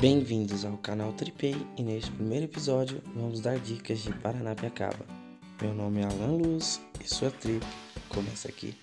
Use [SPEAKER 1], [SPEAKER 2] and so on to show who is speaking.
[SPEAKER 1] Bem-vindos ao canal Tripei e neste primeiro episódio vamos dar dicas de Paranapiacaba. Meu nome é Alan Luz e sua trip começa aqui.